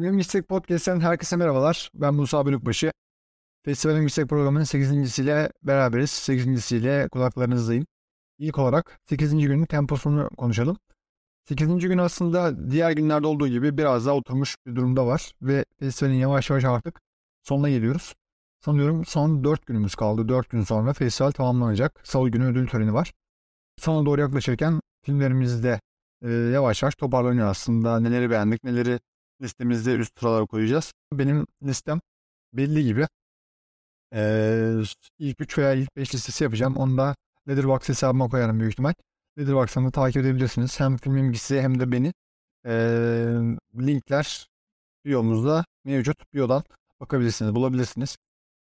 Filmin Yüksek Podcast'ten herkese merhabalar. Ben Musa Bölükbaşı. Festivalin Yüksek programının 8.siyle beraberiz. 8.siyle kulaklarınızdayım. İlk olarak 8. günün temposunu konuşalım. 8. gün aslında diğer günlerde olduğu gibi biraz daha oturmuş bir durumda var. Ve festivalin yavaş yavaş artık sonuna geliyoruz. Sanıyorum son 4 günümüz kaldı. 4 gün sonra festival tamamlanacak. Salı günü ödül töreni var. Sona doğru yaklaşırken filmlerimiz de e, yavaş yavaş toparlanıyor aslında. Neleri beğendik, neleri listemizde üst sıralara koyacağız. Benim listem belli gibi. Ee, ilk 3 veya ilk 5 listesi yapacağım. Onu da Letterboxd hesabıma koyarım büyük ihtimal. Letterboxd'dan da takip edebilirsiniz. Hem filmin ilgisi hem de beni. Ee, linkler biyomuzda mevcut. Biyodan bakabilirsiniz, bulabilirsiniz.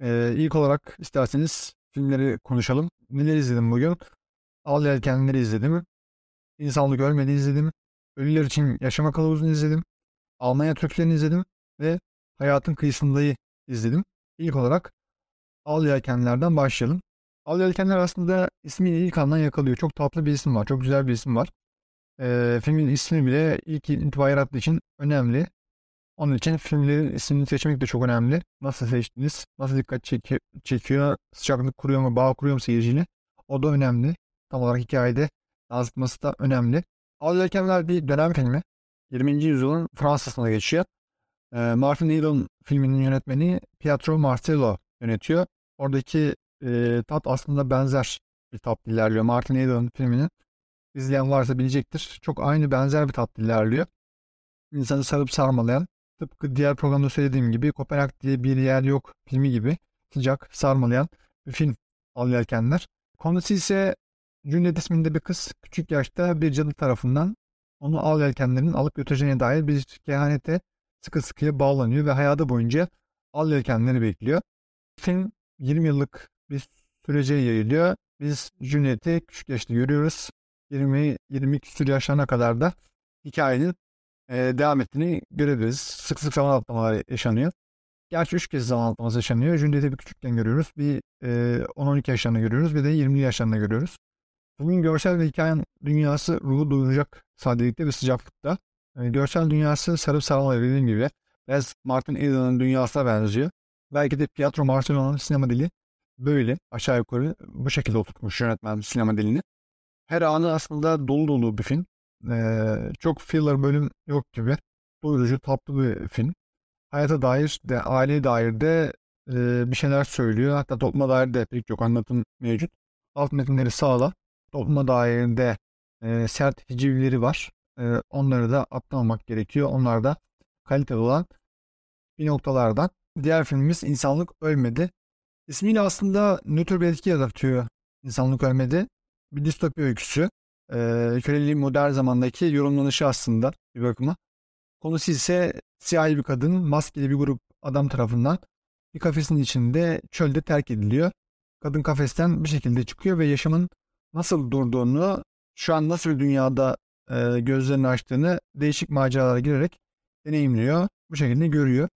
Ee, ilk olarak isterseniz filmleri konuşalım. Neler izledim bugün? Al Yelkenleri izledim. İnsanlık Ölmedi izledim. Ölüler için Yaşama Kılavuzu'nu izledim. Almanya Türklerini izledim ve Hayatın Kıyısında'yı izledim. İlk olarak Al Yelkenler'den başlayalım. Al Yelkenler aslında ismiyle ilk andan yakalıyor. Çok tatlı bir isim var. Çok güzel bir isim var. Ee, filmin ismi bile ilk intiba yarattığı için önemli. Onun için filmlerin ismini seçmek de çok önemli. Nasıl seçtiniz? Nasıl dikkat çek çekiyor? Sıcaklık kuruyor mu? Bağ kuruyor mu seyirciyle? O da önemli. Tam olarak hikayede yansıtması da önemli. Al Yelkenler bir dönem filmi. 20. yüzyılın Fransa'sında geçiyor. E, Martin Eden filminin yönetmeni Pietro Marcello yönetiyor. Oradaki e, tat aslında benzer bir tat ilerliyor. Martin Eden filminin izleyen varsa bilecektir. Çok aynı benzer bir tat ilerliyor. İnsanı sarıp sarmalayan, tıpkı diğer programda söylediğim gibi Kopenhag diye bir yer yok filmi gibi sıcak, sarmalayan bir film Al. Konusu ise Juliet isminde bir kız küçük yaşta bir cadı tarafından onu al yelkenlerin alıp götüreceğine dair bir kehanete sıkı sıkıya bağlanıyor ve hayatı boyunca al yelkenleri bekliyor. Film 20 yıllık bir sürece yayılıyor. Biz Juliet'i küçük yaşta görüyoruz. 20-22 küsur yaşlarına kadar da hikayenin e, devam ettiğini görebiliriz. Sık sık zaman atlamalar yaşanıyor. Gerçi 3 kez zaman atlaması yaşanıyor. Juliet'i bir küçükken görüyoruz. Bir e, 10-12 yaşlarında görüyoruz. Bir de 20 yaşlarında görüyoruz. Bugün görsel ve hikayen dünyası ruhu doyuracak sadelikte ve sıcaklıkta. Yani görsel dünyası sarıp sarmalı dediğim gibi biraz Martin Eden'ın dünyasına benziyor. Belki de Pietro Marcello'nun sinema dili böyle aşağı yukarı bu şekilde oturtmuş yönetmen sinema dilini. Her anı aslında dolu dolu bir film. Ee, çok filler bölüm yok gibi. Doyurucu, tatlı bir film. Hayata dair de, aileye dair de e, bir şeyler söylüyor. Hatta topluma dair de pek çok anlatım mevcut. Alt metinleri sağla topluma dair e, sert hicivleri var. E, onları da atlamamak gerekiyor. Onlar da kaliteli olan bir noktalardan. Diğer filmimiz İnsanlık Ölmedi. İsmiyle aslında nötr bir etki yaratıyor İnsanlık Ölmedi. Bir distopi öyküsü. E, köleliğin modern zamandaki yorumlanışı aslında bir bakıma. Konusu ise siyahi bir kadın maskeli bir grup adam tarafından bir kafesin içinde çölde terk ediliyor. Kadın kafesten bir şekilde çıkıyor ve yaşamın nasıl durduğunu, şu an nasıl bir dünyada e, gözlerini açtığını değişik maceralara girerek deneyimliyor. Bu şekilde görüyor.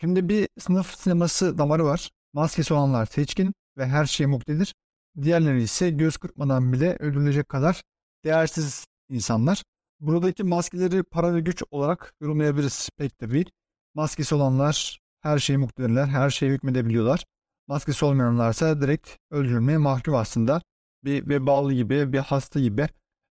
Şimdi bir sınıf sineması damarı var. Maskesi olanlar seçkin ve her şeye muktedir. Diğerleri ise göz kırpmadan bile öldürülecek kadar değersiz insanlar. Buradaki maskeleri para ve güç olarak yorumlayabiliriz pek de değil. Maskesi olanlar her şeye muktedirler, her şeye hükmedebiliyorlar. Maskesi olmayanlarsa direkt öldürülmeye mahkum aslında bir vebalı gibi, bir hasta gibi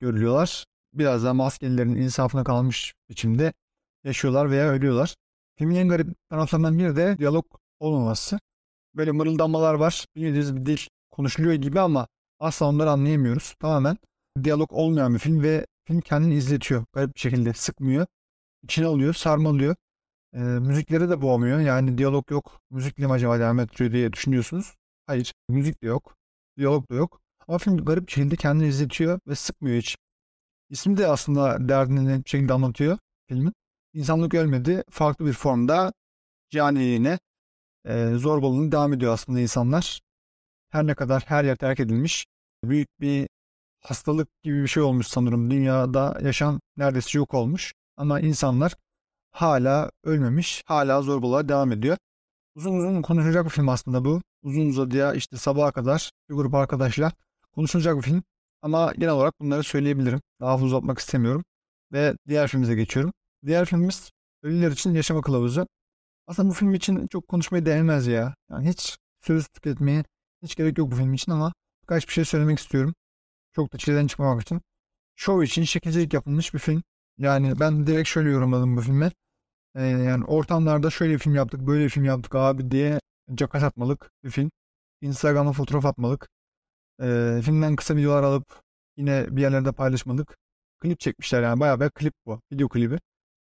görülüyorlar. Biraz da maskelilerin insafına kalmış biçimde yaşıyorlar veya ölüyorlar. Filmin en garip taraflarından biri de diyalog olmaması. Böyle mırıldanmalar var. Bildiğiniz bir dil konuşuluyor gibi ama asla onları anlayamıyoruz. Tamamen diyalog olmayan bir film ve film kendini izletiyor. Garip bir şekilde sıkmıyor. İçine alıyor, sarmalıyor. E, müzikleri de boğmuyor. Yani diyalog yok. Müzikle mi acaba devam ettiriyor diye düşünüyorsunuz. Hayır. Müzik de yok. Diyalog da yok. Ama film garip bir şekilde kendini izletiyor ve sıkmıyor hiç. İsmi de aslında derdini bir şekilde anlatıyor filmin. İnsanlık ölmedi. Farklı bir formda caniliğine e, zorbalığını devam ediyor aslında insanlar. Her ne kadar her yer terk edilmiş. Büyük bir hastalık gibi bir şey olmuş sanırım. Dünyada yaşam neredeyse yok olmuş. Ama insanlar hala ölmemiş. Hala zorbalığa devam ediyor. Uzun uzun konuşacak bir film aslında bu. Uzun uzadıya işte sabaha kadar bir grup arkadaşla konuşulacak bir film. Ama genel olarak bunları söyleyebilirim. Daha fazla uzatmak istemiyorum. Ve diğer filmimize geçiyorum. Diğer filmimiz Ölüler için yaşama kılavuzu. Aslında bu film için çok konuşmaya değmez ya. Yani hiç söz tüketmeye hiç gerek yok bu film için ama birkaç bir şey söylemek istiyorum. Çok da çileden çıkmamak için. Show için şekilcilik yapılmış bir film. Yani ben direkt şöyle yorumladım bu filmi. Ee, yani ortamlarda şöyle bir film yaptık, böyle bir film yaptık abi diye caka atmalık bir film. Instagram'a fotoğraf atmalık. Ee, filmden kısa videolar alıp yine bir yerlerde paylaşmalık. Klip çekmişler yani bayağı bir klip bu. Video klibi.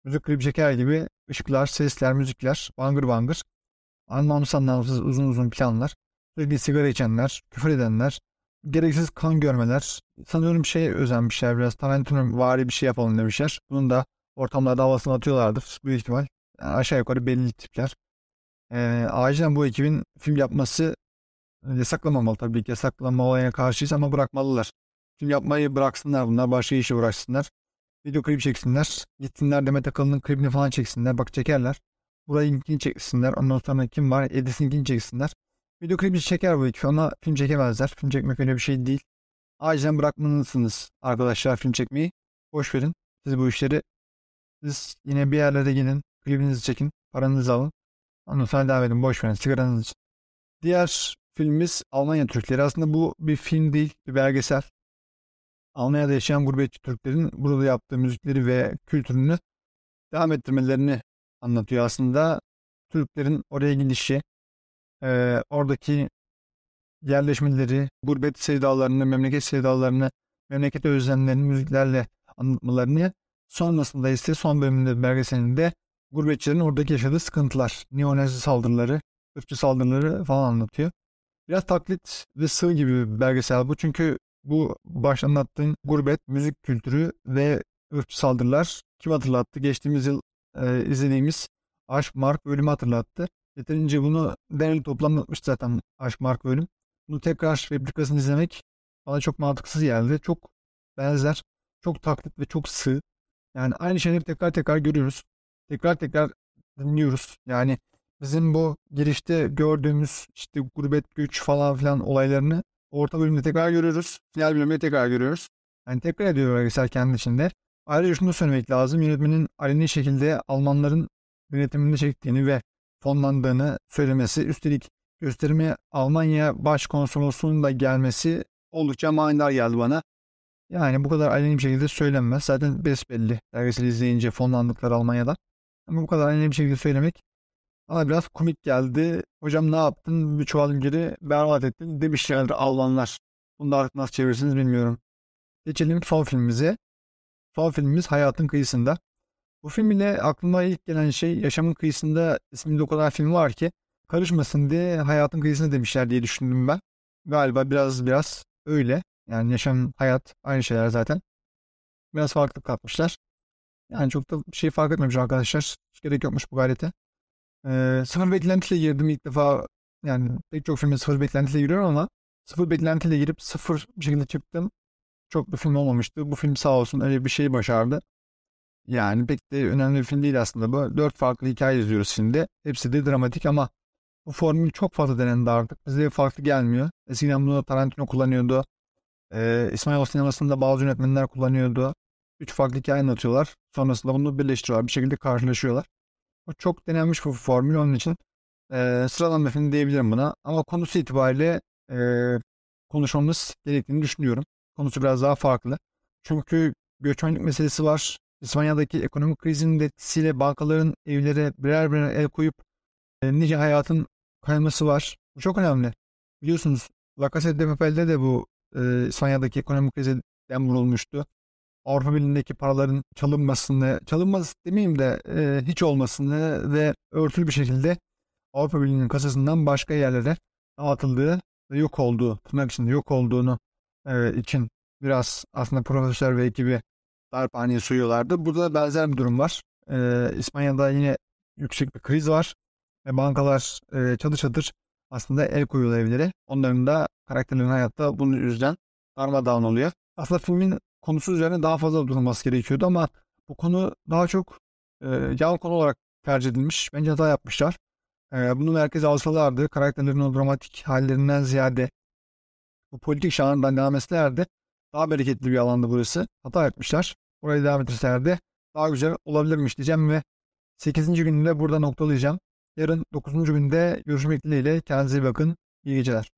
Müzik klibi çeker gibi ışıklar, sesler, müzikler, bangır bangır. Anlamsız anlamsız uzun uzun planlar. Sürekli sigara içenler, küfür edenler, gereksiz kan görmeler. Sanıyorum şey özenmişler biraz. Tarantino vari bir şey yapalım demişler. Bunun da ortamlarda havasını atıyorlardır büyük ihtimal. Yani aşağı yukarı belli tipler. Ee, acilen bu ekibin film yapması yasaklamamalı tabii ki. Yasaklanma olayına karşıyız ama bırakmalılar. Film yapmayı bıraksınlar bunlar. Başka işe uğraşsınlar. Video klip çeksinler. Gitsinler Demet Akalın'ın klibini falan çeksinler. Bak çekerler. Burayı linkini çeksinler. Ondan sonra kim var? Edis'inkini çeksinler. Video klibi çeker bu iki ama film çekemezler. Film çekmek öyle bir şey değil. Acilen bırakmalısınız arkadaşlar film çekmeyi. Boş verin. Siz bu işleri siz yine bir yerlere gidin. Klibinizi çekin. Paranızı alın. Ondan sonra devam edin. Boş verin. Sigaranızı. Diğer filmimiz Almanya Türkleri. Aslında bu bir film değil. Bir belgesel. Almanya'da yaşayan gurbetçi Türklerin burada yaptığı müzikleri ve kültürünü devam ettirmelerini anlatıyor aslında. Türklerin oraya gidişi, e, oradaki yerleşmeleri, gurbet sevdalarını, memleket sevdalarını, memleket özlemlerini müziklerle anlatmalarını sonrasında ise son bölümünde belgeselinde gurbetçilerin oradaki yaşadığı sıkıntılar, neonazi saldırıları, ırkçı saldırıları falan anlatıyor. Biraz taklit ve sığ gibi bir belgesel bu çünkü bu başta anlattığın gurbet, müzik kültürü ve ırkçı saldırılar kim hatırlattı? Geçtiğimiz yıl e, izlediğimiz Aşk Mark bölümü hatırlattı. Yeterince bunu deneli toplanmış zaten Aşk Mark bölüm. Bunu tekrar replikasını izlemek bana çok mantıksız geldi. Çok benzer, çok taklit ve çok sığ. Yani aynı şeyleri tekrar tekrar görüyoruz. Tekrar tekrar dinliyoruz. Yani bizim bu girişte gördüğümüz işte gurbet güç falan filan olaylarını orta bölümde tekrar görüyoruz. Final bölümde tekrar görüyoruz. Yani tekrar ediyor belgesel kendi içinde. Ayrıca şunu da söylemek lazım. Yönetmenin aleni şekilde Almanların yönetiminde çektiğini ve fonlandığını söylemesi. Üstelik gösterime Almanya Başkonsolosluğu'nun da gelmesi oldukça manidar geldi bana. Yani bu kadar aleni bir şekilde söylenmez. Zaten besbelli belgesel izleyince fonlandıkları Almanya'da. Ama bu kadar aleni bir şekilde söylemek bana biraz komik geldi. Hocam ne yaptın? Bir çuval inciri berbat ettin demişlerdir Almanlar. Bunu da artık nasıl çevirirsiniz bilmiyorum. Geçelim son filmimize. Son filmimiz Hayatın Kıyısında. Bu film ile aklıma ilk gelen şey Yaşamın Kıyısında isminde o kadar film var ki karışmasın diye Hayatın Kıyısında demişler diye düşündüm ben. Galiba biraz biraz öyle. Yani yaşam, hayat aynı şeyler zaten. Biraz farklı katmışlar. Yani çok da şey fark etmemiş arkadaşlar. Hiç gerek yokmuş bu gayrete. Ee, sıfır beklentiyle girdim ilk defa. Yani pek çok filme sıfır beklentiyle giriyorum ama sıfır beklentiyle girip sıfır bir şekilde çıktım. Çok bir film olmamıştı. Bu film sağ olsun öyle bir şey başardı. Yani pek de önemli bir film değil aslında bu. Dört farklı hikaye izliyoruz şimdi. Hepsi de dramatik ama bu formül çok fazla denendi artık. Bize farklı gelmiyor. Eskiden bunu Tarantino kullanıyordu. Ee, İsmail sinemasında bazı yönetmenler kullanıyordu. Üç farklı hikaye anlatıyorlar. Sonrasında bunu birleştiriyorlar. Bir şekilde karşılaşıyorlar. O çok denenmiş bu formül. Onun için e, sıradan bir film diyebilirim buna. Ama konusu itibariyle e, konuşmamız gerektiğini düşünüyorum. Konusu biraz daha farklı. Çünkü göçmenlik meselesi var. İspanya'daki ekonomik krizin etkisiyle bankaların evlere birer birer el koyup e, nice hayatın kayması var. Bu çok önemli. Biliyorsunuz La Casa de Papel'de de bu e, İspanya'daki ekonomik krize dem vurulmuştu. Avrupa Birliği'ndeki paraların çalınmasını, çalınmaz demeyeyim de e, hiç olmasını ve örtülü bir şekilde Avrupa Birliği'nin kasasından başka yerlere dağıtıldığı ve yok olduğu, tırnak içinde yok olduğunu e, için biraz aslında profesör ve ekibi darphaneye soyuyorlardı. Burada benzer bir durum var. E, İspanya'da yine yüksek bir kriz var ve bankalar e, çadır çadır aslında el koyuyor evlere. Onların da karakterlerin hayatta bunun yüzden darmadağın oluyor. Aslında filmin konusu üzerine daha fazla durulması gerekiyordu ama bu konu daha çok e, yan konu olarak tercih edilmiş. Bence hata yapmışlar. E, bunu merkeze alsalardı karakterlerin o dramatik hallerinden ziyade bu politik şanından devam etselerdi daha bereketli bir alandı burası. Hata etmişler. Orayı devam ettirselerdi daha güzel olabilirmiş diyeceğim ve 8. gününde burada noktalayacağım. Yarın 9. günde görüşmek dileğiyle. Kendinize iyi bakın. İyi geceler.